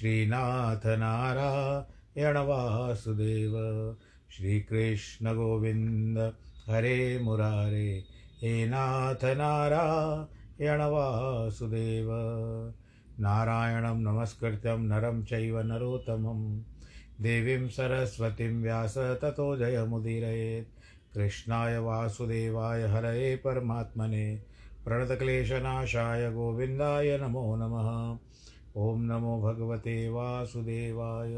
श्रीनाथ नारायण वासुदेव श्रीकृष्णगोविन्द, हरे मुरारे, हे नाथ नारायण वासुदेव नारायणं नमस्कृत्यं नरं चैव नरोत्तमं। देवीं सरस्वतीं व्यास ततो जयमुदीरयेत् कृष्णाय वासुदेवाय हरये परमात्मने। प्रणतक्लेशनाशाय गोविन्दाय नमो नमः। ॐ नमो भगवते वासुदेवाय।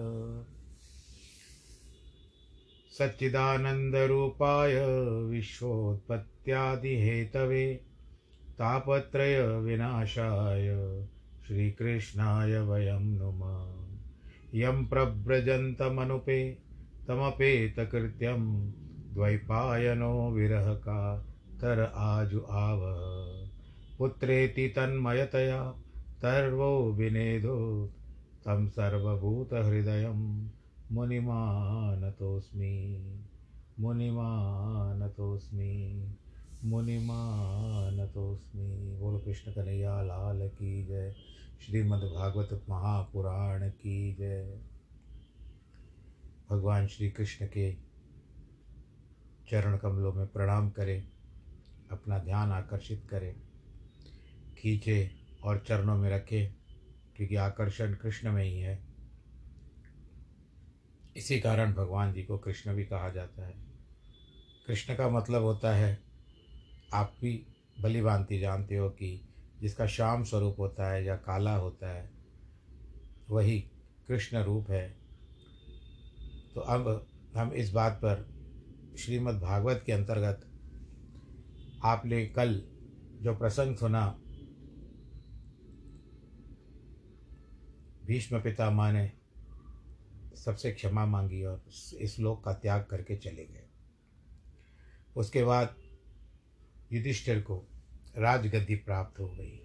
सच्चिदानन्दरूपाय विश्वोत्पत्त्यादिहेतवे तापत्रयविनाशाय श्रीकृष्णाय वयं नुमः। यं प्रव्रजन्तमनुपे तमपेतकृत्यं द्वैपायनो विरहका तर आजु आव। पुत्रेति तन्मयतया तर्वो विनेदो तं सर्वभूतहृदयं मुनिमानतोऽस्मि मुनिमानतोऽस्मि मुनिमानतोऽस्मि। बोलो कृष्ण कन्हैया लाल की जय। श्रीमद्भागवत महापुराण की जय। भगवान श्री कृष्ण के चरण कमलों में प्रणाम करें, अपना ध्यान आकर्षित करें, खींचे और चरणों में रखें, क्योंकि आकर्षण कृष्ण में ही है। इसी कारण भगवान जी को कृष्ण भी कहा जाता है। कृष्ण का मतलब होता है, आप भी भली भांति जानते हो कि जिसका श्याम स्वरूप होता है या काला होता है, वही कृष्ण रूप है। तो अब हम इस बात पर श्रीमद् भागवत के अंतर्गत आपने कल जो प्रसंग सुना भीष्म पितामह ने सबसे क्षमा मांगी और इस लोक का त्याग करके चले गए। उसके बाद युधिष्ठिर को राजगद्दी प्राप्त हो गई।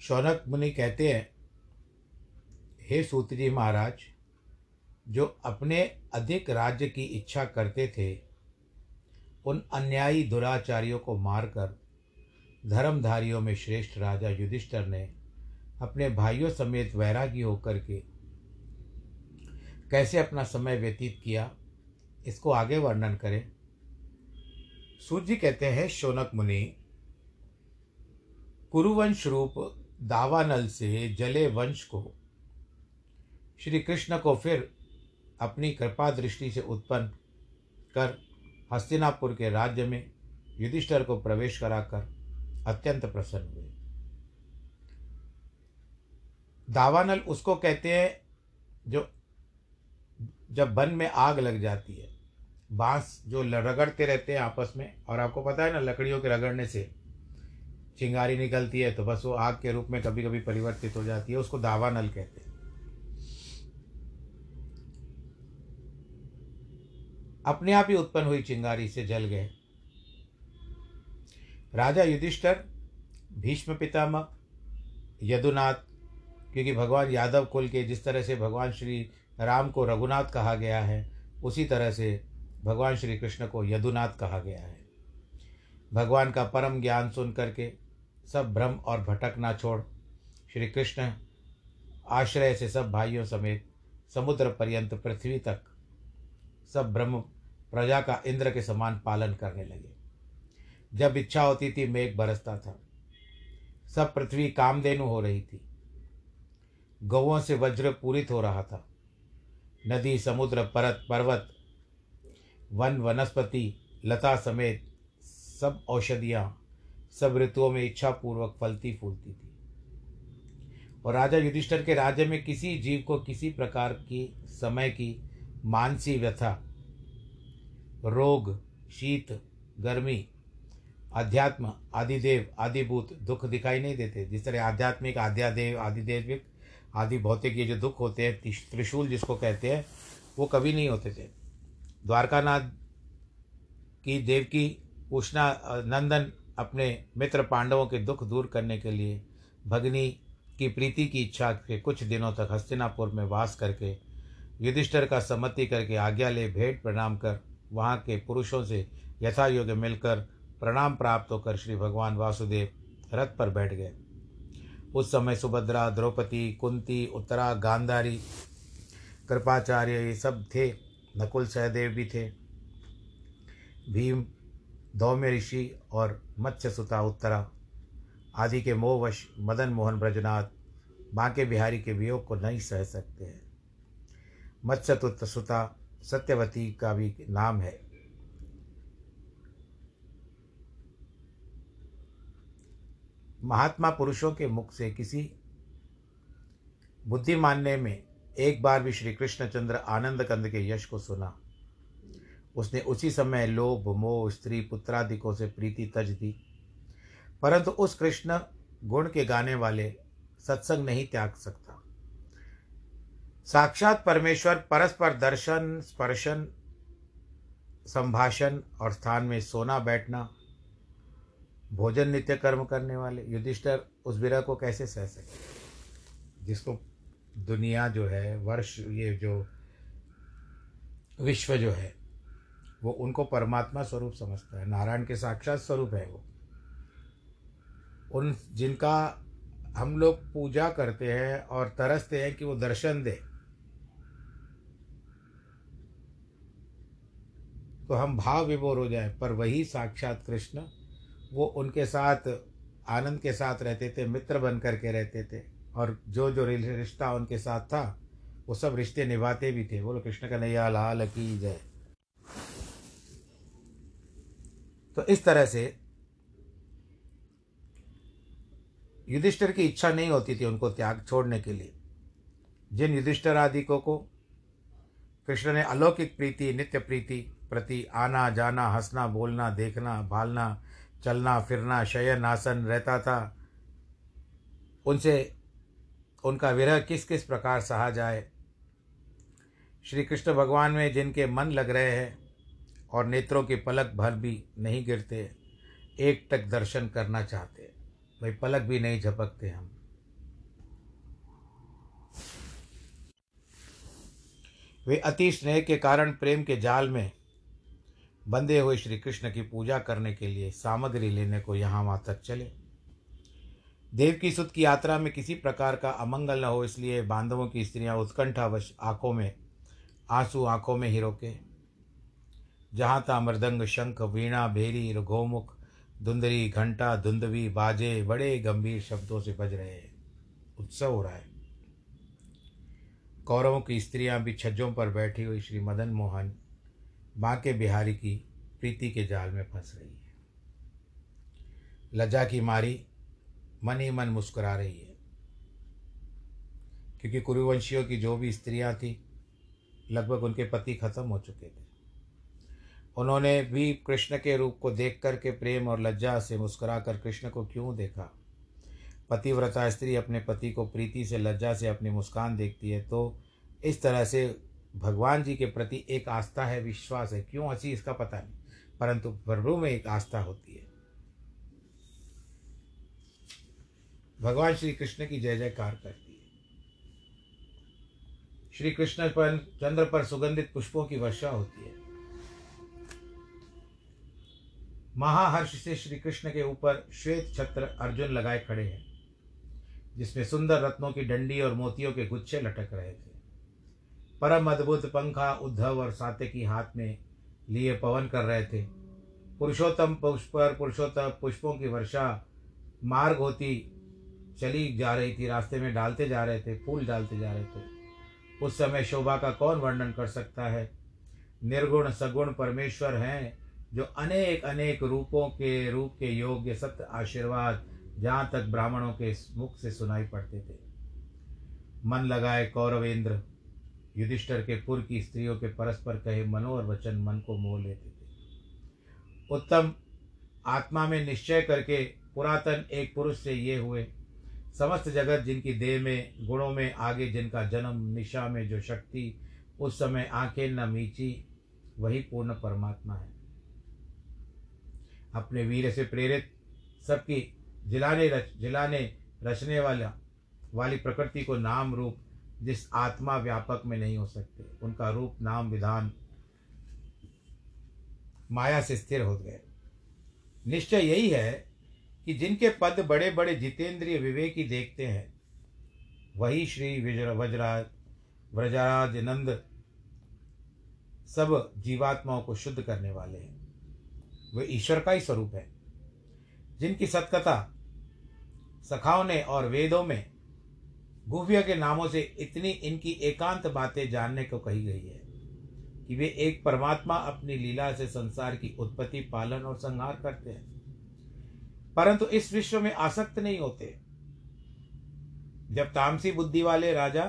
शौनक मुनि कहते हैं, हे सूत जी महाराज, जो अपने अधिक राज्य की इच्छा करते थे, उन अन्यायी दुराचारियों को मारकर धर्मधारियों में श्रेष्ठ राजा युधिष्ठर ने अपने भाइयों समेत वैरागी होकर के कैसे अपना समय व्यतीत किया, इसको आगे वर्णन करें। सूर्य कहते हैं, शौनक मुनि, कुरुवंश रूप दावानल से जले वंश को श्री कृष्ण को फिर अपनी कृपा दृष्टि से उत्पन्न कर हस्तिनापुर के राज्य में युधिष्ठर को प्रवेश कराकर अत्यंत प्रसन्न हुए। दावानल उसको कहते हैं, जो, जब वन में आग लग जाती है, बाँस जो रगड़ते रहते हैं आपस में, और आपको पता है ना, लकड़ियों के रगड़ने से चिंगारी निकलती है तो बस वो आग के रूप में कभी कभी परिवर्तित हो जाती है, उसको दावानल कहते हैं। अपने आप ही उत्पन्न हुई चिंगारी से जल गए। राजा युधिष्ठर, भीष्म पितामह, यदुनाथ, क्योंकि भगवान यादव कुल के जिस तरह से भगवान श्री राम को रघुनाथ कहा गया है, उसी तरह से भगवान श्री कृष्ण को यदुनाथ कहा गया है। भगवान का परम ज्ञान सुन करके सब भ्रम और भटक ना छोड़, श्री कृष्ण आश्रय से सब भाइयों समेत समुद्र पर्यंत पृथ्वी तक सब ब्रह्म प्रजा का इंद्र के समान पालन करने लगे। जब इच्छा होती थी मेघ बरसता था। सब पृथ्वी कामधेनु हो रही थी। गौओं से वज्र पूरित हो रहा था। नदी, समुद्र, परत, पर्वत, वन, वनस्पति, लता समेत सब औषधियाँ, सब ऋतुओं में इच्छा पूर्वक फलती फूलती थी। और राजा युधिष्ठर के राज्य में किसी जीव को किसी प्रकार की समय की मानसी व्यथा, रोग, शीत, गर्मी अध्यात्म आदिदेव, आदिभूत दुख दिखाई नहीं देते। जिस तरह आध्यात्मिक, आध्यादेव, आदिदेविक, आदि भौतिक ये जो दुख होते हैं त्रिशूल जिसको कहते हैं, वो कभी नहीं होते थे। द्वारकानाथ की देव की उष्णा नंदन अपने मित्र पांडवों के दुख दूर करने के लिए भगनी की प्रीति की इच्छा के कुछ दिनों तक हस्तिनापुर में वास करके, युधिष्ठर का सम्मति करके आज्ञा ले भेंट प्रणाम कर, वहाँ के पुरुषों से यथा योग्य मिलकर प्रणाम प्राप्त होकर श्री भगवान वासुदेव रथ पर बैठ गए। उस समय सुभद्रा, द्रौपदी, कुंती, उत्तरा, गांधारी, कृपाचार्य ये सब थे। नकुल सहदेव भी थे। भीम धौम्य ऋषि और मत्स्य सुता उत्तरा आदि के मोहवश मदन मोहन ब्रजनाथ बांके बिहारी के वियोग को नहीं सह सकते हैं। मत्स्य सुता सत्यवती का भी नाम है। महात्मा पुरुषों के मुख से किसी बुद्धि मानने में एक बार भी श्री कृष्णचंद्र आनंद कंद के यश को सुना। उसने उसी समय लोभ, मोह, स्त्री, पुत्रादिकों से प्रीति तज दी। परंतु उस कृष्ण गुण के गाने वाले सत्संग नहीं त्याग सकता। साक्षात परमेश्वर परस्पर दर्शन, स्पर्शन, संभाषण और स्थान में सोना बैठना भोजन नित्य कर्म करने वाले युधिष्ठर उस विरह को कैसे सह सके? जिसको दुनिया जो है, वर्ष, ये जो विश्व जो है, वो उनको परमात्मा स्वरूप समझता है। नारायण के साक्षात स्वरूप है वो। उन जिनका हम लोग पूजा करते हैं और तरसते हैं कि वो दर्शन दे तो हम भाव विभोर हो जाए। पर वही साक्षात कृष्ण वो उनके साथ, आनंद के साथ रहते थे, मित्र बन करके रहते थे। और जो जो रिश्ता उनके साथ था, वो सब रिश्ते निभाते भी थे। बोलो, कृष्ण का नैया लाल की जय। तो इस तरह से युधिष्ठिर की इच्छा नहीं होती थी उनको त्याग छोड़ने के लिए। जिन युधिष्ठिर आदिकों को कृष्ण ने अलौकिक प्रीति, नित्य प्रीति प्रति आना, जाना, हंसना, बोलना, देखना, भालना चलना, फिरना, शयन, आसन रहता था। उनसे, उनका विरह किस किस प्रकार सहा जाए? श्री कृष्ण भगवान में जिनके मन लग रहे हैं और नेत्रों के पलक भर भी नहीं गिरते, एक तक दर्शन करना चाहते भाई, पलक भी नहीं झपकते हम। वे अति स्नेह के कारण प्रेम के जाल में बंधे हुए श्री कृष्ण की पूजा करने के लिए सामग्री लेने को यहाँ वहाँ तक चले। देव की सुत की यात्रा में किसी प्रकार का अमंगल न हो, इसलिए बांधवों की स्त्रियाँ उत्कंठावश आँखों में, आँसू आँखों में ही रोके। जहाँ था मृदंग शंख, वीणा, भेरी, रघोमुख धुंदरी घंटा, धुंधवी, बाजे, बड़े गंभीर शब्दों से बज रहे हैं उत्सव हो रहा है। कौरवों की स्त्रियाँ भी छज्जों पर बैठी हुई श्री मदन मोहन बांके बिहारी की प्रीति के जाल में फंस रही है। लज्जा की मारी मन ही मन मुस्कुरा रही है। क्योंकि कुरुवंशियों की जो भी स्त्रियाँ थी, लगभग उनके पति खत्म हो चुके थे। उन्होंने भी कृष्ण के रूप को देख कर के प्रेम और लज्जा से मुस्कुरा कर कृष्ण को क्यों देखा? पतिव्रता स्त्री अपने पति को प्रीति से लज्जा से अपनी मुस्कान देखती है तो इस तरह से भगवान जी के प्रति एक आस्था है, विश्वास है। क्यों? हँसी इसका पता नहीं। परंतु प्रभु में एक आस्था होती है। भगवान श्री कृष्ण की जय जयकार करती है। श्री कृष्ण पर, चंद्र पर सुगंधित पुष्पों की वर्षा होती है। महाहर्ष से श्री कृष्ण के ऊपर श्वेत छत्र अर्जुन लगाए खड़े हैं, जिसमें सुंदर रत्नों की डंडी और मोतियों के गुच्छे लटक रहे थे। परम अद्भुत पंखा उद्धव और सात्विकी हाथ में लिए पवन कर रहे थे। पुरुषोत्तम पुष्प पर पुरुषोत्तम पुष्पों की वर्षा मार्ग होती चली जा रही थी। रास्ते में डालते जा रहे थे, फूल डालते जा रहे थे। उस समय शोभा का कौन वर्णन कर सकता है? निर्गुण सगुण परमेश्वर हैं जो अनेक अनेक रूपों के, रूप के योग्य सत्य आशीर्वाद जहाँ तक ब्राह्मणों के मुख से सुनाई पड़ते थे। मन लगाए कौरवेंद्र युधिष्ठर के पुर की स्त्रियों के परस्पर कहे मनोहर वचन मन को मोह लेते थे। उत्तम आत्मा में निश्चय करके पुरातन एक पुरुष से ये हुए। समस्त जगत जिनकी देह में, गुणों में आगे जिनका जन्म, निशा में जो शक्ति, उस समय आँखें न मीची, वही पूर्ण परमात्मा है। अपने वीर से प्रेरित, सबकी जिलाने रच, जिलाने रचने वाला, वाली प्रकृति को नाम रूप जिस आत्मा व्यापक में नहीं हो सकते, उनका रूप, नाम, विधान माया से स्थिर हो गए। निश्चय यही है कि जिनके पद बड़े बड़े जितेंद्रिय विवेकी देखते हैं, वही श्री विजर व्रजराज नंद सब जीवात्माओं को शुद्ध करने वाले हैं। वे ईश्वर का ही स्वरूप है। जिनकी सतकथा सखाओं ने और वेदों में गुफिया के नामों से इतनी इनकी एकांत बातें जानने को कही गई है कि वे एक परमात्मा अपनी लीला से संसार की उत्पत्ति, पालन और संहार करते हैं। परंतु इस विश्व में आसक्त नहीं होते। जब तामसी बुद्धि वाले राजा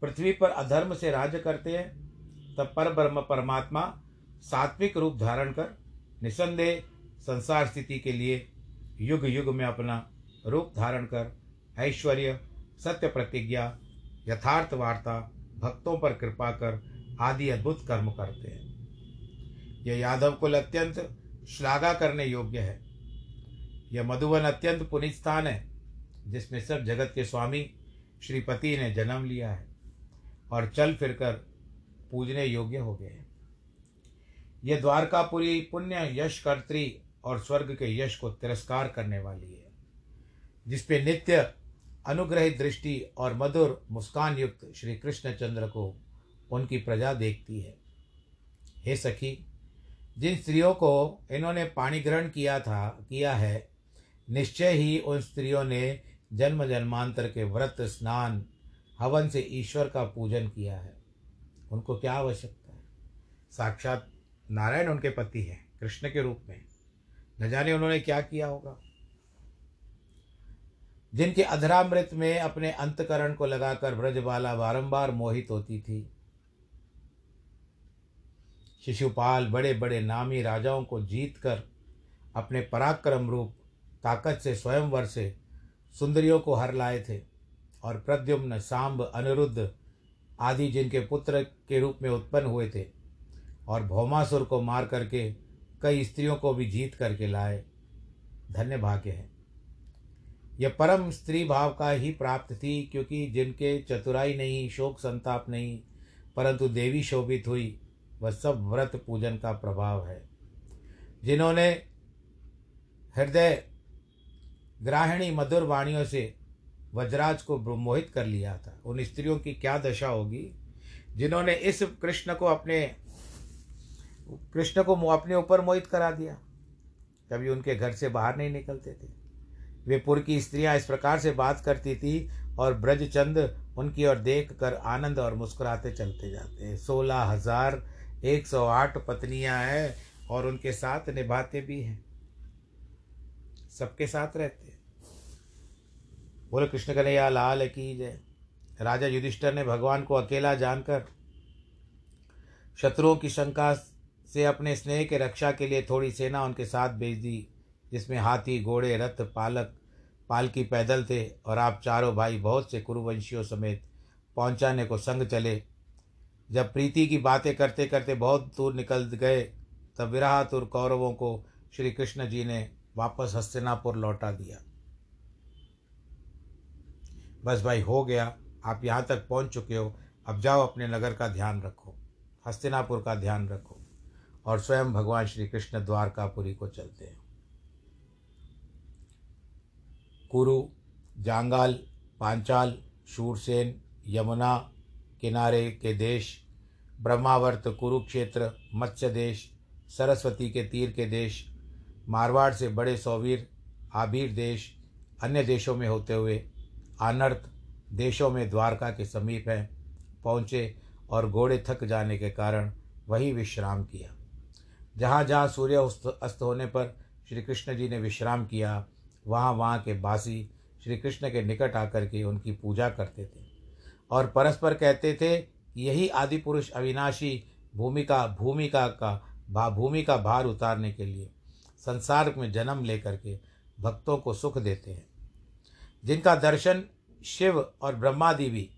पृथ्वी पर अधर्म से राज्य करते हैं, तब पर ब्रह्म परमात्मा सात्विक रूप धारण कर निसंदेह संसार स्थिति के लिए युग युग में अपना रूप धारण कर ऐश्वर्य सत्य प्रतिज्ञा, यथार्थ वार्ता, भक्तों पर कृपा कर आदि अद्भुत कर्म करते हैं। यह यादव कुल अत्यंत श्लाघा करने योग्य है। यह मधुवन अत्यंत पुनित स्थान है, जिसमें सब जगत के स्वामी श्रीपति ने जन्म लिया है और चल फिरकर पूजने योग्य हो गए हैं। यह द्वारकापुरी पुण्य यश कर्त्री और स्वर्ग के यश को तिरस्कार करने वाली है, जिसपे नित्य अनुग्रहित दृष्टि और मधुर मुस्कान युक्त श्री कृष्णचंद्र को उनकी प्रजा देखती है। हे सखी, जिन स्त्रियों को इन्होंने पाणी ग्रहण किया था, किया है, निश्चय ही उन स्त्रियों ने जन्म जन्मांतर के व्रत, स्नान, हवन से ईश्वर का पूजन किया है। उनको क्या आवश्यकता है? साक्षात नारायण उनके पति हैं, कृष्ण के रूप में। न जाने उन्होंने क्या किया होगा। जिनके अधरामृत में अपने अंतकरण को लगाकर ब्रजबाला बारंबार मोहित होती थी। शिशुपाल बड़े बड़े नामी राजाओं को जीत कर अपने पराक्रम रूप, ताकत से स्वयंवर से सुंदरियों को हर लाए थे और प्रद्युम्न, सांब, अनिरुद्ध आदि जिनके पुत्र के रूप में उत्पन्न हुए थे और भौमासुर को मार करके कई स्त्रियों को भी जीत करके लाए। धन्य भाग्य है। यह परम स्त्री भाव का ही प्राप्त थी, क्योंकि जिनके चतुराई नहीं, शोक संताप नहीं, परंतु देवी शोभित हुई, वह सब व्रत पूजन का प्रभाव है। जिन्होंने हृदय ग्राहिणी मधुर वाणियों से वज्राज को मोहित कर लिया था। उन स्त्रियों की क्या दशा होगी? जिन्होंने इस कृष्ण को अपने, कृष्ण को अपने ऊपर मोहित करा दिया कभी उनके घर से बाहर नहीं निकलते थे। वे पुर की स्त्रियाँ इस प्रकार से बात करती थी और ब्रजचंद उनकी ओर देख कर आनंद और मुस्कुराते चलते जाते हैं। सोलह हज़ार एक सौ आठ पत्नियाँ हैं और उनके साथ निभाते भी हैं। सबके साथ रहते हैं। बोले, कृष्ण कन्हैया, लाल की जय। राजा युधिष्ठर ने भगवान को अकेला जानकर शत्रुओं की शंका से अपने स्नेह के रक्षा के लिए थोड़ी सेना उनके साथ भेज दी, जिसमें हाथी, घोड़े, रथ, पालक पालकी पैदल थे और आप चारों भाई बहुत से कुरुवंशियों समेत पहुँचाने को संग चले। जब प्रीति की बातें करते करते बहुत दूर निकल गए, तब विराहतुर कौरवों को श्री कृष्ण जी ने वापस हस्तिनापुर लौटा दिया। बस भाई, हो गया। आप यहाँ तक पहुँच चुके हो। अब जाओ, अपने नगर का ध्यान रखो, हस्तिनापुर का ध्यान रखो और स्वयं भगवान श्री कृष्ण द्वारकापुरी को चलते हैं। कुरु, जांगाल, पांचाल, शूरसेन, यमुना, किनारे के देश, ब्रह्मावर्त कुरुक्षेत्र, मत्स्य देश, सरस्वती के तीर के देश, मारवाड़ से बड़े सौवीर, आबीर देश, अन्य देशों में होते हुए आनर्थ देशों में द्वारका के समीप हैं, पहुँचे और घोड़े थक जाने के कारण वही विश्राम किया। जहाँ जहाँ सूर्य अस्त होने पर श्री कृष्ण जी ने विश्राम किया वहाँ वहाँ के बासी श्री कृष्ण के निकट आकर के उनकी पूजा करते थे और परस्पर कहते थे यही आदि पुरुष अविनाशी भूमिका भूमिका का, भा भूमि का भार उतारने के लिए संसार में जन्म लेकर के भक्तों को सुख देते हैं। जिनका दर्शन शिव और ब्रह्मा देवी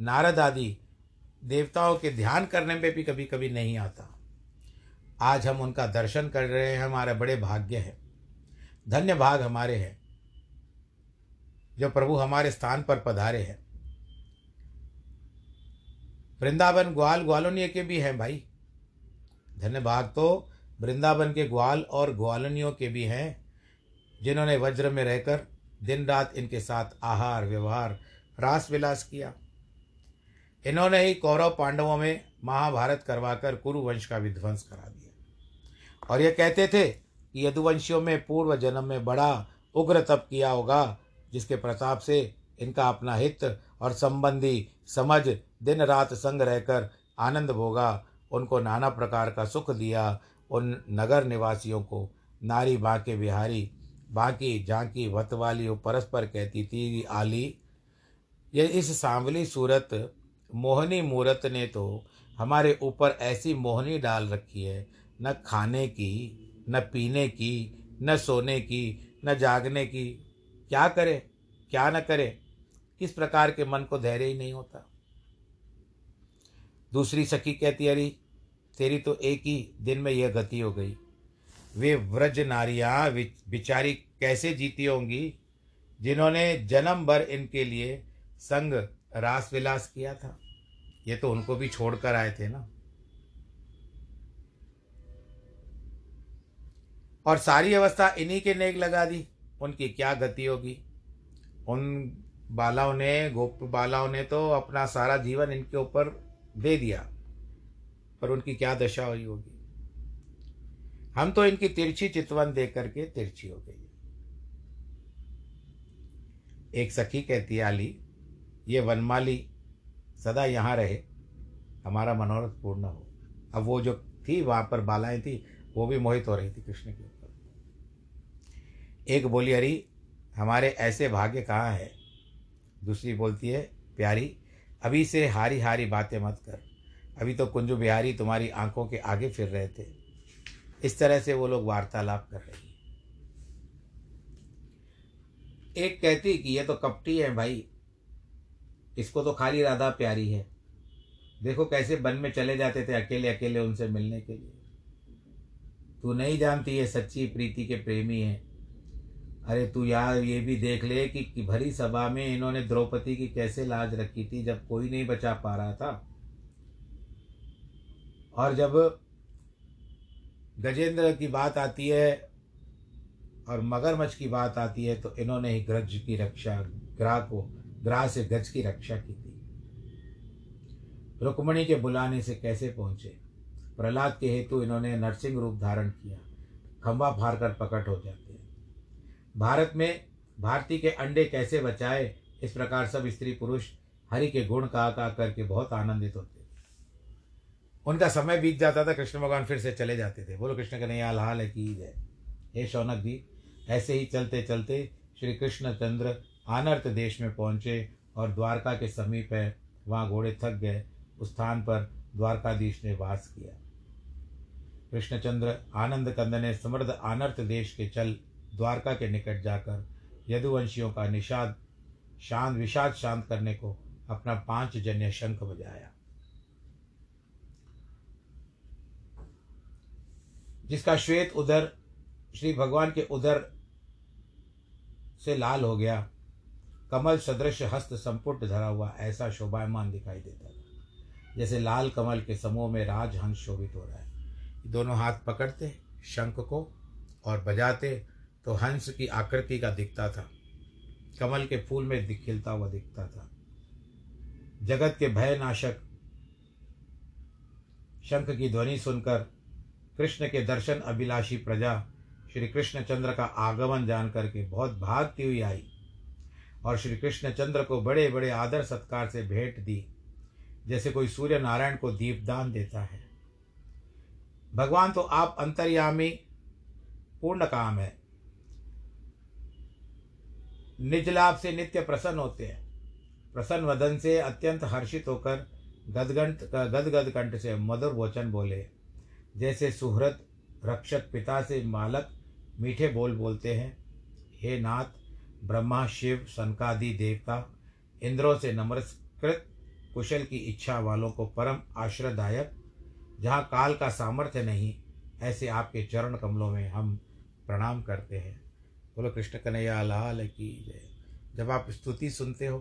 नारद आदि देवताओं के ध्यान करने में भी कभी कभी नहीं आता। आज हम उनका दर्शन कर रहे हैं, हमारे बड़े भाग्य है। धन्य भाग हमारे हैं। जो प्रभु हमारे स्थान पर पधारे हैं। वृंदावन ग्वाल, ग्वालोनियों के भी हैं भाई। धन्य भाग तो वृंदावन के ग्वाल और ग्वालनियों के भी हैं, जिन्होंने वज्र में रहकर दिन रात इनके साथ आहार, व्यवहार, रास विलास किया। इन्होंने ही कौरव पांडवों में महाभारत करवाकर कुरुवंश का विध्वंस करा दिया। और ये कहते थे कि यदुवंशियों में पूर्व जन्म में बड़ा उग्र तप किया होगा जिसके प्रताप से इनका अपना हित और संबंधी समझ दिन रात संग रहकर आनंद भोगा। उनको नाना प्रकार का सुख दिया उन नगर निवासियों को। नारी बांके बिहारी, बाकी झांकी वतवाली परस्पर कहती थी, आली, ये इस सांवली सूरत, मोहनी मूरत ने तो हमारे ऊपर ऐसी मोहनी डाल रखी है। न खाने की, न पीने की, न सोने की, न जागने की क्या करे, क्या न करे किस प्रकार के मन को धैर्य ही नहीं होता। दूसरी सखी कहती, अरे, तेरी तो एक ही दिन में यह गति हो गई। वे व्रज नारियाँ बिचारी कैसे जीती होंगी, जिन्होंने जन्म भर इनके लिए संग रास विलास किया था। ये तो उनको भी छोड़कर आए थे ना। और सारी अवस्था इन्हीं के नेक लगा दी। उनकी क्या गति होगी? उन बालाओं ने, गोप बालाओं ने तो अपना सारा जीवन इनके ऊपर दे दिया, पर उनकी क्या दशा हुई होगी? हम तो इनकी तिरछी चितवन दे करके तिरछी हो गई। एक सखी कहती आली, ये वनमाली सदा यहाँ रहे, हमारा मनोरथ पूर्ण हो। अब वो जो थी, वहाँ पर बालाएँ थी, वो भी मोहित हो रही थी कृष्ण के एक बोली, अरे, हमारे ऐसे भाग्य कहाँ है? दूसरी बोलती है, प्यारी, अभी से हारी हारी बातें मत कर। अभी तो कुंजू बिहारी तुम्हारी आँखों के आगे फिर रहे थे। इस तरह से वो लोग वार्तालाप कर रही एक कहती कि, ये तो कपटी है भाई। इसको तो खाली राधा प्यारी है। देखो कैसे वन में चले जाते थे अकेले अकेले उनसे मिलने के लिए। तू नहीं जानती ये सच्ची प्रीति के प्रेमी है। अरे तू यार ये भी देख ले कि, कि भरी सभा में इन्होंने द्रौपदी की कैसे लाज रखी थी जब कोई नहीं बचा पा रहा था। और जब गजेंद्र की बात आती है और मगरमच्छ की बात आती है तो इन्होंने ही ग्रज की रक्षा ग्राह को ग्राह से गज की रक्षा की थी। रुक्मणी के बुलाने से कैसे पहुँचे? प्रहलाद के हेतु इन्होंने नरसिंह रूप धारण किया। खंभा फाड़ कर प्रकट हो जाते। भारत में भारती के अंडे कैसे बचाए? इस प्रकार सब स्त्री पुरुष हरि के गुण का का करके बहुत आनंदित होते उनका समय बीत जाता था, कृष्ण भगवान फिर से चले जाते थे। बोलो कृष्ण कहने नहीं हाल है, की जय। हे शौनक जी, ऐसे ही चलते चलते श्री कृष्ण चंद्र आनर्त देश में पहुँचे और द्वारका के समीप है। वहाँ घोड़े थक गए। उस स्थान पर द्वारकाधीश ने वास किया। कृष्णचंद्र आनंद कंद ने समृद्ध आनर्त देश के चल द्वारका के निकट जाकर यदुवंशियों का निषाद, शांत, विषाद शांत करने को अपना पाँच जन्य शंख बजाया। जिसका श्वेत उदर, श्री भगवान के उदर से लाल हो गया, कमल सदृश हस्त संपुट धरा हुआ ऐसा शोभायमान दिखाई देता था, जैसे लाल कमल के समूह में राजहंस शोभित हो रहा है। दोनों हाथ पकड़ते, शंख को और बजाते तो हंस की आकृति का दिखता था। कमल के फूल में खिलता हुआ दिखता था। जगत के भयनाशक शंख की ध्वनि सुनकर कृष्ण के दर्शन अभिलाषी प्रजा श्री कृष्णचंद्र का आगमन जान करके बहुत भागती हुई आई और श्री कृष्णचंद्र को बड़े बड़े आदर सत्कार से भेंट दी, जैसे कोई सूर्य नारायण को दीपदान देता है। भगवान तो आप अंतर्यामी, पूर्ण काम है। निज लाभ से नित्य प्रसन्न होते हैं। प्रसन्न वदन से अत्यंत हर्षित होकर गदगंट गदगद कंठ से मधुर वचन बोले। जैसे सुहृत रक्षक पिता से मालक मीठे बोल बोलते हैं, हे नाथ, ब्रह्मा, शिव, सनकादि, देवता, इंद्रों से नमस्कृत कुशल की इच्छा वालों को परम आश्रयदायक, जहाँ काल का सामर्थ्य नहीं, ऐसे आपके चरण कमलों में हम प्रणाम करते हैं। बोलो, कृष्ण कन्हैया, लाल की जय। जब आप स्तुति सुनते हो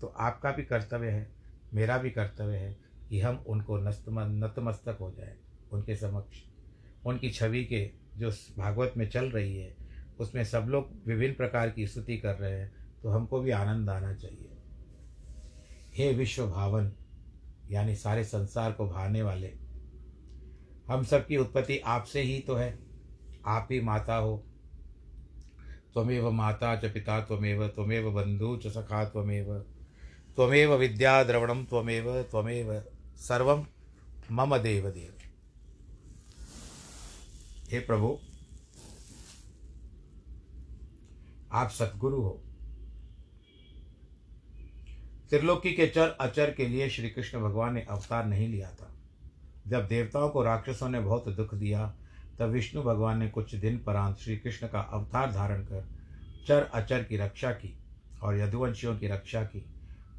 तो आपका भी कर्तव्य है, मेरा भी कर्तव्य है कि हम उनको नस्तम, नतमस्तक हो जाए, उनके समक्ष। उनकी छवि के जो भागवत में चल रही है, उसमें सब लोग विभिन्न प्रकार की स्तुति कर रहे हैं तो हमको भी आनंद आना चाहिए। हे विश्व भावन यानी सारे संसार को भाने वाले, हम सबकी उत्पत्ति आपसे ही तो है। आप ही माता हो त्वमेव माता च पिता त्वमेव त्वमेव बंधु च सखा त्वमेव। त्वमेव विद्या द्रवणम त्वमेव त्वमेव सर्वम मम देव देव हे प्रभु, आप सतगुरु हो। त्रिलोकी के चर अचर के लिए श्री कृष्ण भगवान ने अवतार नहीं लिया था। जब देवताओं को राक्षसों ने बहुत दुख दिया तब विष्णु भगवान ने कुछ दिन परांत श्री कृष्ण का अवतार धारण कर चर अचर की रक्षा की और यदुवंशियों की रक्षा की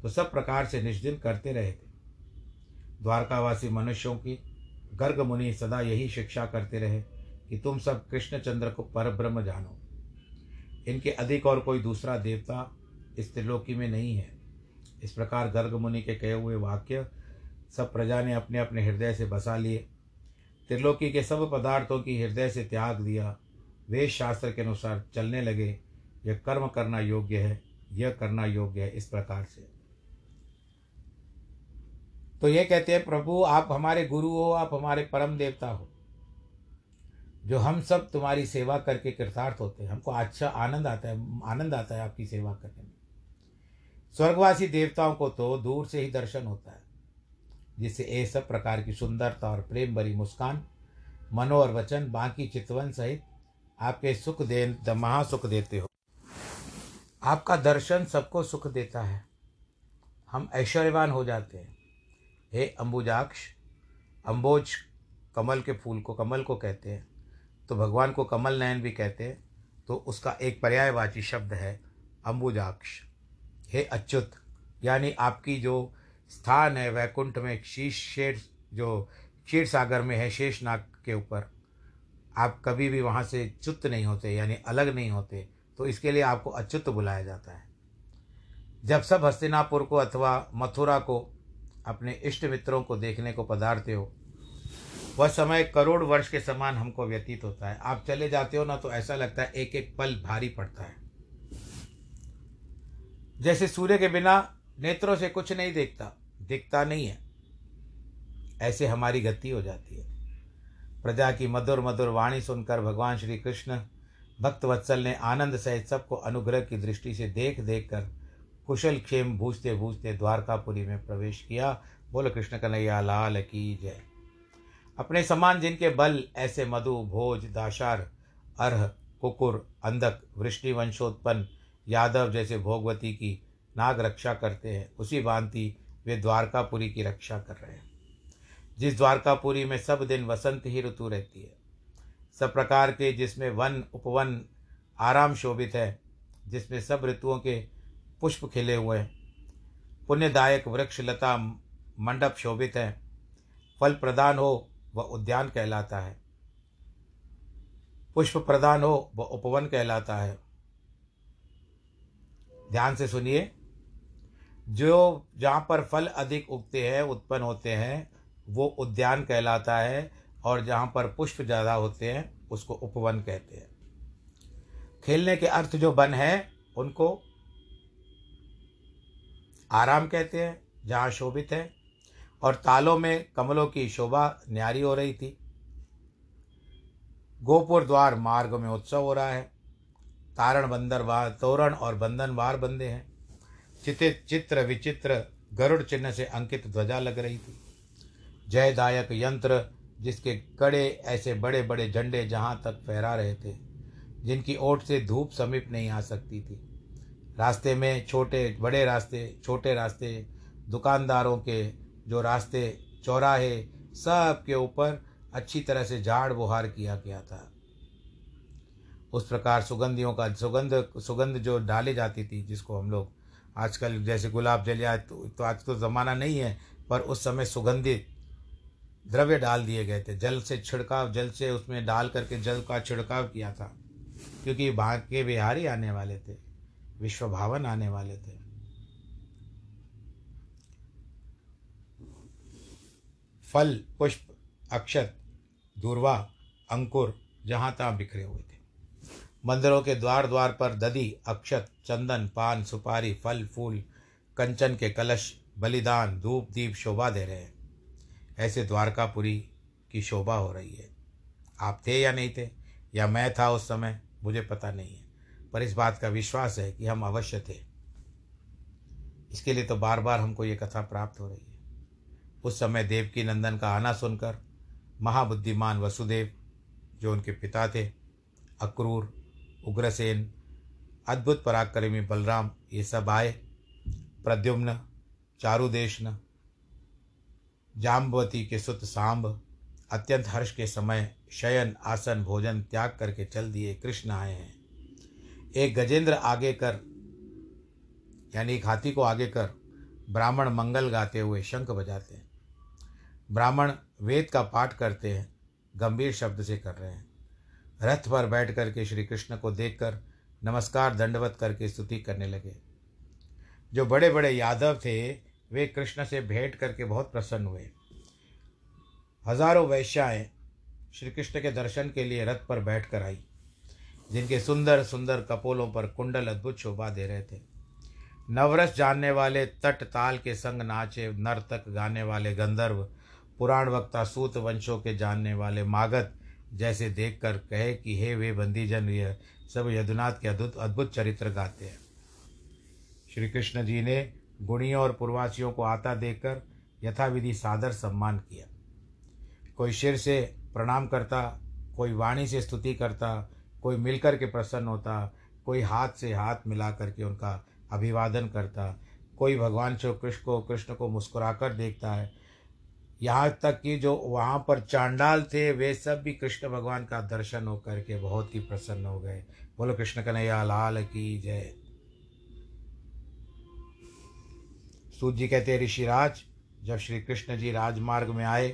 तो सब प्रकार से निष्दिन करते रहे थे। द्वारकावासी मनुष्यों की गर्ग मुनि सदा यही शिक्षा करते रहे कि तुम सब कृष्णचंद्र को पर ब्रह्म जानो। इनके अधिक और कोई दूसरा देवता इस त्रिलोकी में नहीं है। इस प्रकार गर्ग मुनि के कहे हुए वाक्य सब प्रजा ने अपने अपने हृदय से बसा लिए। त्रिलोकी के सब पदार्थों की हृदय से त्याग दिया। वेद शास्त्र के अनुसार चलने लगे, यह कर्म करना योग्य है, यह करना योग्य है इस प्रकार से। तो ये कहते हैं, प्रभु, आप हमारे गुरु हो, आप हमारे परम देवता हो, जो हम सब तुम्हारी सेवा करके कृतार्थ होते हैं। हमको अच्छा आनंद आता है, आनंद आता है आपकी सेवा करने में। स्वर्गवासी देवताओं को तो दूर से ही दर्शन होता है। जिससे ये सब प्रकार की सुंदरता और प्रेम भरी मुस्कान मनो और वचन, बाकी चितवन सहित आपके सुख दे महासुख देते हो। आपका दर्शन सबको सुख देता है। हम ऐश्वर्यवान हो जाते हैं। हे अम्बुजाक्ष अम्बोज कमल के फूल को कमल को कहते हैं तो भगवान को कमल नयन भी कहते हैं तो उसका एक पर्यायवाची शब्द है अम्बुजाक्ष हे अच्युत, यानी आपकी जो स्थान है वैकुंठ में शीश शेर, जो क्षीर सागर में है, शेषनाग के ऊपर। आप कभी भी वहाँ से च्युत नहीं होते, यानी अलग नहीं होते तो इसके लिए आपको अच्युत बुलाया जाता है। जब सब हस्तिनापुर को अथवा मथुरा को, अपने इष्ट मित्रों को देखने को पधारते हो, वह समय करोड़ वर्ष के समान हमको व्यतीत होता है। आप चले जाते हो ना तो ऐसा लगता है एक एक पल भारी पड़ता है। जैसे सूर्य के बिना नेत्रों से कुछ नहीं देखता, दिखता नहीं है। ऐसे हमारी गति हो जाती है। प्रजा की मधुर मधुर वाणी सुनकर भगवान श्री कृष्ण भक्त वत्सल ने आनंद सहित सबको अनुग्रह की दृष्टि से देख देख कर कुशल क्षेम भूजते भूजते द्वारकापुरी में प्रवेश किया। बोलो कृष्ण कन्हैया, लाल की जय। अपने समान जिनके बल, ऐसे मधु, भोज, दाशार, अर्ह, कुकुर, अंधक वृष्टि वंशोत्पन्न, यादव जैसे भोगवती की नाग रक्षा करते हैं। उसी भांति वे द्वारकापुरी की रक्षा कर रहे हैं। जिस द्वारकापुरी में सब दिन वसंत ही ऋतु रहती है, सब प्रकार के जिसमें वन, उपवन, आराम शोभित है, जिसमें सब ऋतुओं के पुष्प खिले हुए हैं। पुण्यदायक वृक्ष लता मंडप शोभित है, फल प्रदान हो वह उद्यान कहलाता है। पुष्प प्रदान हो वह उपवन कहलाता है। ध्यान से सुनिए। जो जहाँ पर फल अधिक उगते हैं, उत्पन्न होते हैं, वो उद्यान कहलाता है और जहाँ पर पुष्प ज़्यादा होते हैं, उसको उपवन कहते हैं। खेलने के अर्थ जो वन है, उनको आराम कहते हैं, जहाँ शोभित है। और तालों में कमलों की शोभा न्यारी हो रही थी। गोपुर द्वार मार्ग में उत्सव हो रहा है। तारण बंदर बार तोरण और बंधन बार बंदे हैं। चित्रित चित्र विचित्र गरुड़ चिन्ह से अंकित ध्वजा लग रही थी। जयदायक यंत्र जिसके कड़े ऐसे बड़े बड़े झंडे जहाँ तक फहरा रहे थे, जिनकी ओट से धूप समीप नहीं आ सकती थी। रास्ते में छोटे, बड़े रास्ते, छोटे रास्ते, दुकानदारों के जो रास्ते, चौराहे, सब के ऊपर अच्छी तरह से झाड़ बुहार किया गया था। उस प्रकार सुगंधियों का, सुगंध सुगंध जो डाली जाती थी, जिसको हम लोग आजकल जैसे गुलाब जल या तो, तो आज तो ज़माना नहीं है पर उस समय सुगंधित द्रव्य डाल दिए गए थे। जल से छिड़काव जल से उसमें डाल करके जल का छिड़काव किया था क्योंकि भाग के बिहारी आने वाले थे विश्व भावन आने वाले थे। फल पुष्प अक्षत दूरवा अंकुर जहाँ तहाँ बिखरे हुए मंदिरों के द्वार द्वार पर ददी अक्षत, चंदन, पान, सुपारी, फल, फूल, कंचन के कलश, बलिदान, धूप, दीप शोभा दे रहे हैं। ऐसे द्वारकापुरी की शोभा हो रही है। आप थे या नहीं थे? या मैं था उस समय? मुझे पता नहीं है। पर इस बात का विश्वास है कि हम अवश्य थे। इसके लिए तो बार बार हमको ये कथा प्राप्त हो रही है। उस समय देवकी नंदन का आना सुनकर महाबुद्धिमान वसुदेव, जो उनके पिता थे, अक्रूर उग्रसेन, अद्भुत पराक्रमी बलराम, ये सब आए। प्रद्युम्न, चारुदेशन, जाम्बवती के सुत सांब, अत्यंत हर्ष के समय शयन, आसन, भोजन त्याग करके चल दिए कृष्ण आए हैं। एक गजेंद्र आगे कर, यानी एक हाथी को आगे कर, ब्राह्मण मंगल गाते हुए शंख बजाते हैं। ब्राह्मण वेद का पाठ करते हैं, गंभीर शब्द से कर रहे हैं। रथ पर बैठ करके श्री कृष्ण को देखकर नमस्कार दंडवत करके स्तुति करने लगे। जो बड़े बड़े यादव थे, वे कृष्ण से भेंट करके बहुत प्रसन्न हुए। हज़ारों वैश्याएँ श्री कृष्ण के दर्शन के लिए रथ पर बैठ कर आई, जिनके सुंदर सुंदर कपोलों पर कुंडल अद्भुत शोभा दे रहे थे। नवरस जानने वाले, तट ताल के संग नाचे नर्तक गाने वाले गंधर्व, पुराण वक्ता सूत वंशों के जानने वाले मागध जैसे देखकर कहे कि हे वे बंदीजन यह सब यदुनाथ के अद्भुत अद्भुत चरित्र गाते हैं। श्री कृष्ण जी ने गुणियों और पूर्वासियों को आता देखकर यथाविधि सादर सम्मान किया। कोई शिर से प्रणाम करता, कोई वाणी से स्तुति करता, कोई मिलकर के प्रसन्न होता, कोई हाथ से हाथ मिला करके उनका अभिवादन करता, कोई भगवान श्री कृष्ण को कृष्ण को मुस्कुराकर देखता है यहाँ तक कि जो वहाँ पर चांडाल थे, वे सब भी कृष्ण भगवान का दर्शन होकर के बहुत ही प्रसन्न हो गए। बोलो कृष्ण कन्हैया, लाल की जय। सूत जी कहते ऋषिराज जब श्री कृष्ण जी राजमार्ग में आए,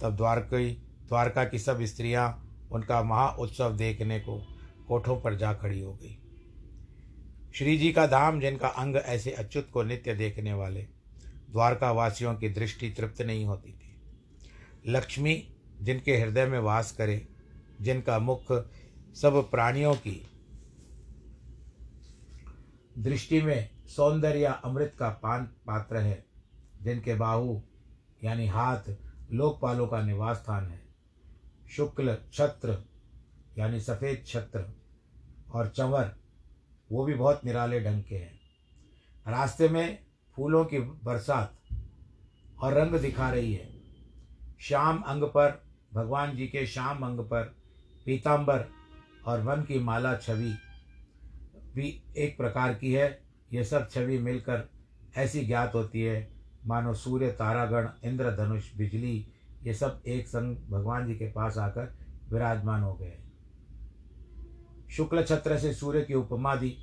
तब द्वारकी, द्वारका की सब स्त्रियाँ उनका महा उत्सव देखने को कोठों पर जा खड़ी हो गई। श्री जी का धाम, जिनका अंग ऐसे अच्युत को नित्य देखने वाले द्वारका वासियों की दृष्टि तृप्त नहीं होती थी। लक्ष्मी, जिनके हृदय में वास करे, जिनका मुख सब प्राणियों की दृष्टि में सौंदर्य अमृत का पान पात्र है, जिनके बाहु, यानी हाथ, लोकपालों का निवास स्थान है। शुक्ल छत्र, यानी सफ़ेद छत्र और चंवर, वो भी बहुत निराले ढंग के हैं। रास्ते में फूलों की बरसात और रंग दिखा रही है। शाम अंग पर, भगवान जी के श्याम अंग पर पीताम्बर और वन की माला छवि भी एक प्रकार की है। ये सब छवि मिलकर ऐसी ज्ञात होती है। मानो सूर्य, तारागण इंद्रधनुष बिजली, ये सब एक संग भगवान जी के पास आकर विराजमान हो गए। शुक्ल छत्र से सूर्य की उपमा दी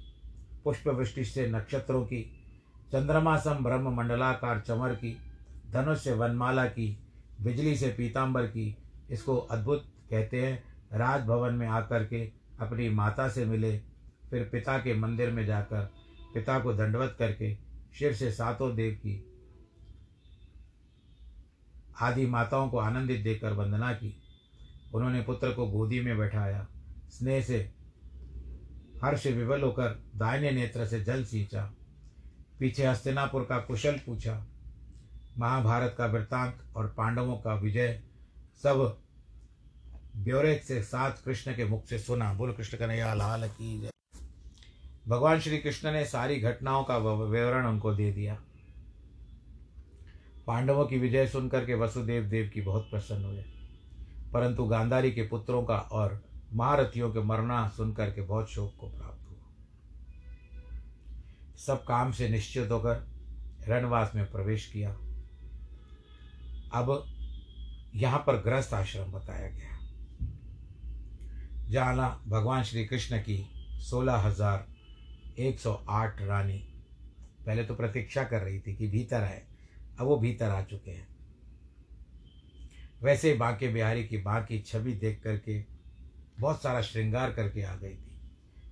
पुष्प वृष्टि से नक्षत्रों की, चंद्रमा सम ब्रह्म मंडलाकार चमर की, धनुष से वनमाला की बिजली से पीताम्बर की, इसको अद्भुत कहते हैं। राजभवन में आकर के अपनी माता से मिले, फिर पिता के मंदिर में जाकर पिता को दंडवत करके शिव से सातों देव की, आदि माताओं को आनंदित देकर वंदना की। उन्होंने पुत्र को गोदी में बैठाया। स्नेह से हर्ष विवल होकर दाहिने नेत्र से जल सींचा। पीछे हस्तिनापुर का कुशल पूछा महाभारत का वृत्तांत और पांडवों का विजय, सब ब्यौरे से साथ कृष्ण के मुख से सुना। बोल कृष्ण कन्हैया, लाल की जय। भगवान श्री कृष्ण ने सारी घटनाओं का विवरण उनको दे दिया। पांडवों की विजय सुनकर के वसुदेव देव की बहुत प्रसन्न हुए। परंतु गांधारी के पुत्रों का और महारथियों के मरना सुनकर के बहुत शोक को प्राप्त हुआ। सब काम से निश्चित होकर रणवास में प्रवेश किया। अब यहाँ पर ग्रस्त आश्रम बताया गया। जाना भगवान श्री कृष्ण की सोलह हज़ार एक सौ आठ रानी पहले तो प्रतीक्षा कर रही थी कि भीतर आए, अब वो भीतर आ चुके हैं। वैसे बांके बिहारी की बाँ की छवि देख करके बहुत सारा श्रृंगार करके आ गई थी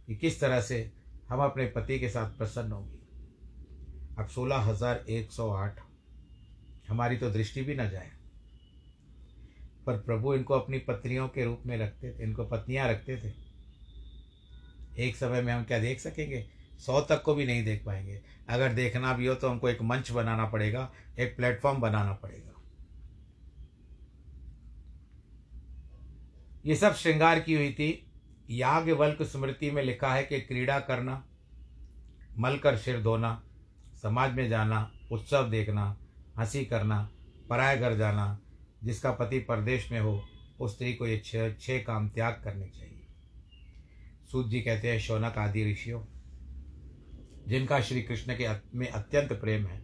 कि किस तरह से हम अपने पति के साथ प्रसन्न होंगे। अब सोलह हज़ार एक सौ आठ हमारी तो दृष्टि भी न जाए। पर प्रभु इनको अपनी पत्नियों के रूप में रखते थे, इनको पत्नियाँ रखते थे। एक समय में हम क्या देख सकेंगे? सौ तक को भी नहीं देख पाएँगे। अगर देखना भी हो तो हमको एक मंच बनाना पड़ेगा, एक प्लेटफॉर्म बनाना पड़ेगा। ये सब श्रृंगार की हुई थी। याज्ञवल्क स्मृति में लिखा है कि क्रीड़ा करना, मलकर सिर धोना, समाज में जाना, उत्सव देखना हँसी करना पराय घर जाना, जिसका पति परदेश में हो, उस स्त्री को ये छः छः काम त्याग करने चाहिए। सूत जी कहते हैं, शौनक आदि ऋषियों, जिनका श्री कृष्ण के में अत्यंत प्रेम है,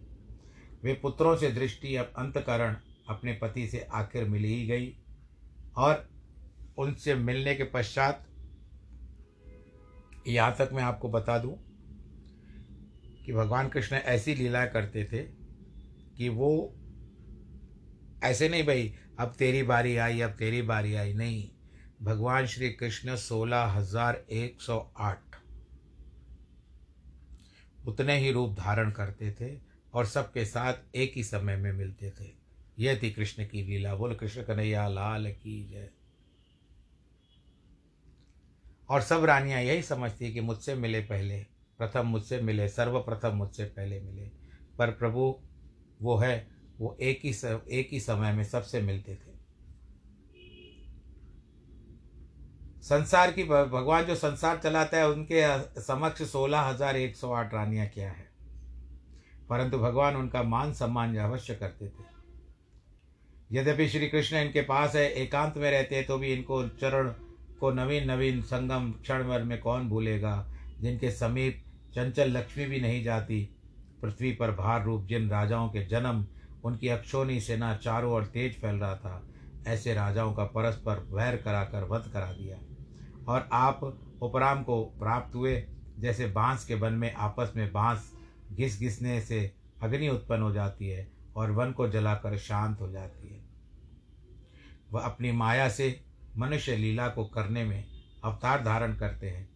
वे पुत्रों से दृष्टि अंतकरण अपने पति से आखिर मिल ही गई और उनसे मिलने के पश्चात, यहाँ तक मैं आपको बता दूँ कि भगवान कृष्ण ऐसी लीला करते थे कि वो ऐसे नहीं भाई, अब तेरी बारी आई, अब तेरी बारी आई। नहीं, भगवान श्री कृष्ण सोलह हज़ार एक सौ आठ। उतने ही रूप धारण करते थे और सबके साथ एक ही समय में मिलते थे। यह थी कृष्ण की लीला। बोल, कृष्ण कन्हैया, लाल की जय। और सब रानियाँ यही समझती कि मुझसे मिले पहले, प्रथम मुझसे मिले, सर्वप्रथम मुझसे पहले मिले। पर प्रभु वो है, वो एक ही एक ही समय में सबसे मिलते थे। संसार की भगवान जो संसार चलाता है, उनके समक्ष सोलह हज़ार एक सौ आठ रानियाँ क्या है? परंतु भगवान उनका मान सम्मान अवश्य करते थे। यद्यपि श्री कृष्ण इनके पास है, एकांत में रहते तो भी इनको चरण को नवीन नवीन संगम क्षण में कौन भूलेगा? जिनके समीप चंचल लक्ष्मी भी नहीं जाती पृथ्वी पर भार रूप जिन राजाओं के जन्म, उनकी अक्षोनी सेना चारों ओर तेज फैल रहा था, ऐसे राजाओं का परस्पर वैर कराकर वध करा दिया। और आप उपराम को प्राप्त हुए, जैसे बाँस के वन में आपस में बाँस घिस घिसने से अग्नि उत्पन्न हो जाती है और वन को जलाकर शांत हो जाती है। वह अपनी माया से मनुष्य लीला को करने में अवतार धारण करते हैं।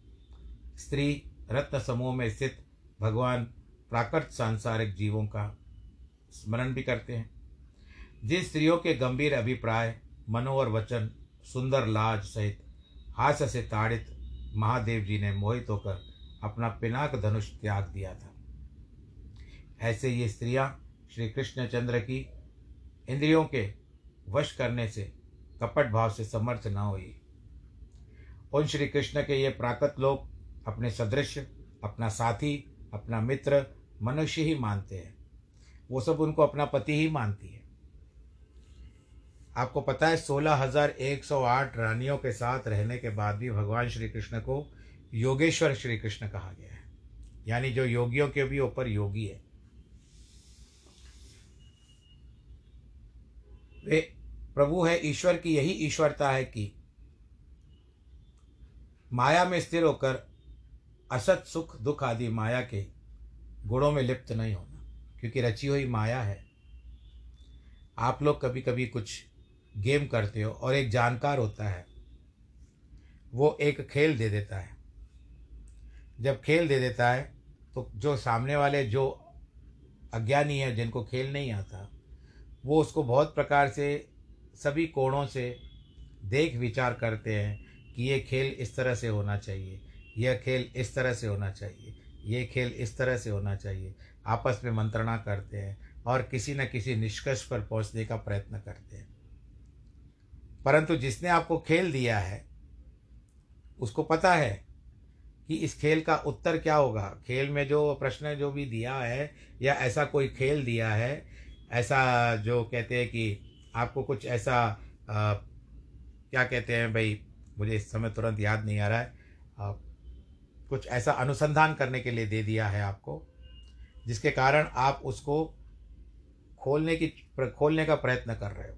स्त्री रत्न समूह में स्थित भगवान प्राकृत सांसारिक जीवों का स्मरण भी करते हैं। जिन स्त्रियों के गंभीर अभिप्राय मनोहर वचन, सुंदर लाज सहित हास्य से ताड़ित महादेव जी ने मोहित होकर अपना पिनाक धनुष त्याग दिया था। ऐसे ये स्त्रियाँ श्री कृष्णचंद्र की इंद्रियों के वश करने से कपट भाव से समर्थ न हुई। उन श्री कृष्ण के ये प्राकृत लोग, अपने सदृश, अपना साथी, अपना मित्र मनुष्य ही मानते हैं। वो सब उनको अपना पति ही मानती है। आपको पता है, सोलह हज़ार एक सौ आठ रानियों के साथ रहने के बाद भी भगवान श्री कृष्ण को योगेश्वर श्री कृष्ण कहा गया है। यानी जो योगियों के भी ऊपर योगी है। वे प्रभु है, ईश्वर की यही ईश्वरता है कि माया में स्थिर होकर असत सुख दुख आदि माया के गुणों में लिप्त नहीं होना, क्योंकि रची हुई माया है। आप लोग कभी कभी कुछ गेम करते हो और एक जानकार होता है, वो एक खेल दे देता है। जब खेल दे देता है तो जो सामने वाले, जो अज्ञानी है, जिनको खेल नहीं आता, वो उसको बहुत प्रकार से, सभी कोणों से देख विचार करते हैं कि ये खेल इस तरह से होना चाहिए, यह खेल इस तरह से होना चाहिए। ये खेल इस तरह से होना चाहिए। आपस में मंत्रणा करते हैं और किसी न किसी निष्कर्ष पर पहुँचने का प्रयत्न करते हैं। परंतु जिसने आपको खेल दिया है उसको पता है कि इस खेल का उत्तर क्या होगा। खेल में जो प्रश्न जो भी दिया है या ऐसा कोई खेल दिया है ऐसा जो कहते हैं कि आपको कुछ ऐसा आ, क्या कहते हैं भाई मुझे इस समय तुरंत याद नहीं आ रहा है। कुछ ऐसा अनुसंधान करने के लिए दे दिया है आपको, जिसके कारण आप उसको खोलने की खोलने का प्रयत्न कर रहे हो।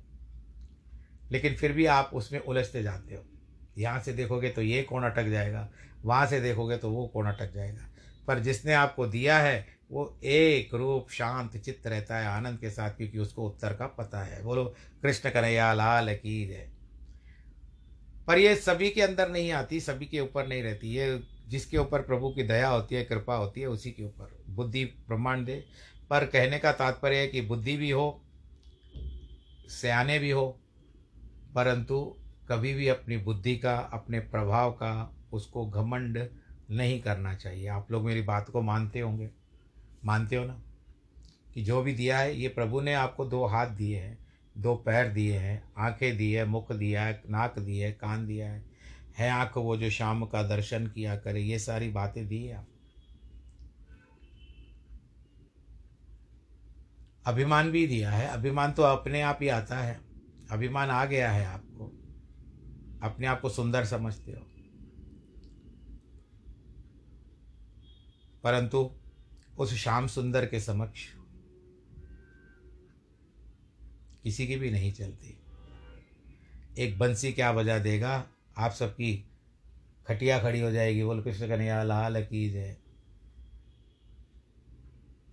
लेकिन फिर भी आप उसमें उलझते जाते हो। यहाँ से देखोगे तो ये कौन अटक जाएगा, वहाँ से देखोगे तो वो कौन अटक जाएगा। पर जिसने आपको दिया है, वो एक रूप शांत चित्त रहता है आनंद के साथ, क्योंकि उसको उत्तर का पता है। बोलो, कृष्ण कन्हैया, लाल की जय। पर ये सभी के अंदर नहीं आती, सभी के ऊपर नहीं रहती। ये जिसके ऊपर प्रभु की दया होती है, कृपा होती है, उसी के ऊपर। बुद्धि ब्रह्मांड दे पर कहने का तात्पर्य है कि बुद्धि भी हो, सयाने भी हो, परंतु कभी भी अपनी बुद्धि का, अपने प्रभाव का उसको घमंड नहीं करना चाहिए। आप लोग मेरी बात को मानते होंगे। मानते हो ना? कि जो भी दिया है, ये प्रभु ने आपको दो हाथ दिए हैं, दो पैर दिए हैं, आँखें दी है, मुख दिया है, नाक दी है, कान दिया है। है आँख वो जो शाम का दर्शन किया करे, ये सारी बातें दी है आप। अभिमान भी दिया है। अभिमान तो अपने आप ही आता है। अभिमान आ गया है आपको। अपने आप को सुंदर समझते हो। परंतु उस श्याम सुंदर के समक्ष किसी की भी नहीं चलती। एक बंसी क्या बजा देगा? आप सबकी खटिया खड़ी हो जाएगी, बोल कृष्ण कन्हैया, लाल की जय।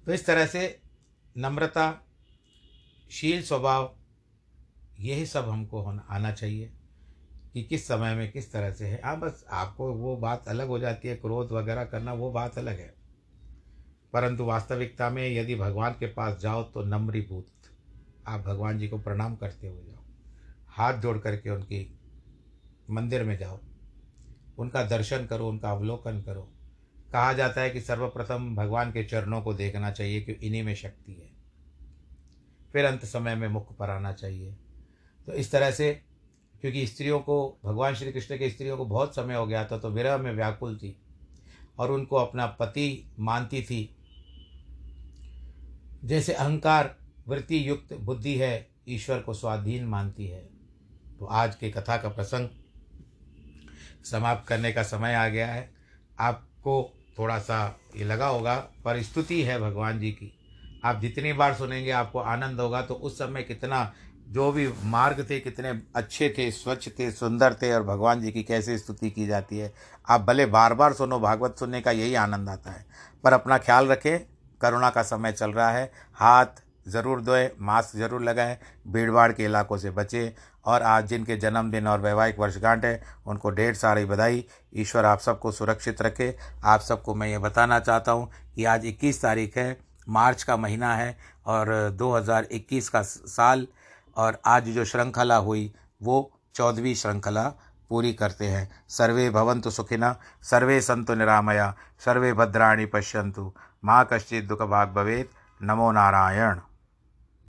तो इस तरह से नम्रता, शील स्वभाव, यही सब हमको होना, आना चाहिए कि किस समय में किस तरह से है। हाँ बस आपको वो बात अलग हो जाती है, क्रोध वगैरह करना, वो बात अलग है। परंतु वास्तविकता में यदि भगवान के पास जाओ तो नम्रीभूत। आप भगवान जी को प्रणाम करते हुए जाओ। हाथ जोड़ करके उनकी मंदिर में जाओ। उनका दर्शन करो, उनका अवलोकन करो। कहा जाता है कि सर्वप्रथम भगवान के चरणों को देखना चाहिए कि इन्हीं में शक्ति है। फिर अंत समय में मुख पर आना चाहिए। तो इस तरह से, क्योंकि स्त्रियों को, भगवान श्री कृष्ण के स्त्रियों को बहुत समय हो गया था तो विरह में व्याकुल थी और उनको अपना पति मानती थी। जैसे अहंकार वृत्ति युक्त बुद्धि है, ईश्वर को स्वाधीन मानती है। तो आज के कथा का प्रसंग समाप्त करने का समय आ गया है। आपको थोड़ा सा ये लगा होगा, पर स्तुति है भगवान जी की। आप जितनी बार सुनेंगे, आपको आनंद होगा। तो उस समय कितना, जो भी मार्ग थे, कितने अच्छे थे, स्वच्छ थे, सुंदर थे, और भगवान जी की कैसे स्तुति की जाती है। आप भले बार बार सुनो, भागवत सुनने का यही आनंद आता है। पर अपना ख्याल रखें, करुणा का समय चल रहा है। हाथ ज़रूर धोए, मास्क ज़रूर लगाएँ भीड़ भाड़ के इलाकों से बचें और आज जिनके जन्मदिन और वैवाहिक वर्षगांठ है, उनको ढेर सारी बधाई। ईश्वर आप सबको सुरक्षित रखे। आप सबको मैं ये बताना चाहता हूँ कि आज 21 तारीख है, मार्च का महीना है और 2021 का साल। और आज जो श्रृंखला हुई, वो चौदहवीं श्रृंखला पूरी करते हैं। सर्वे भवंतु सुखिना सर्वे संतु निरामया, सर्वे भद्राणी पश्यंतु माँ कश्चित दुख भाग भवेद नमो नारायण।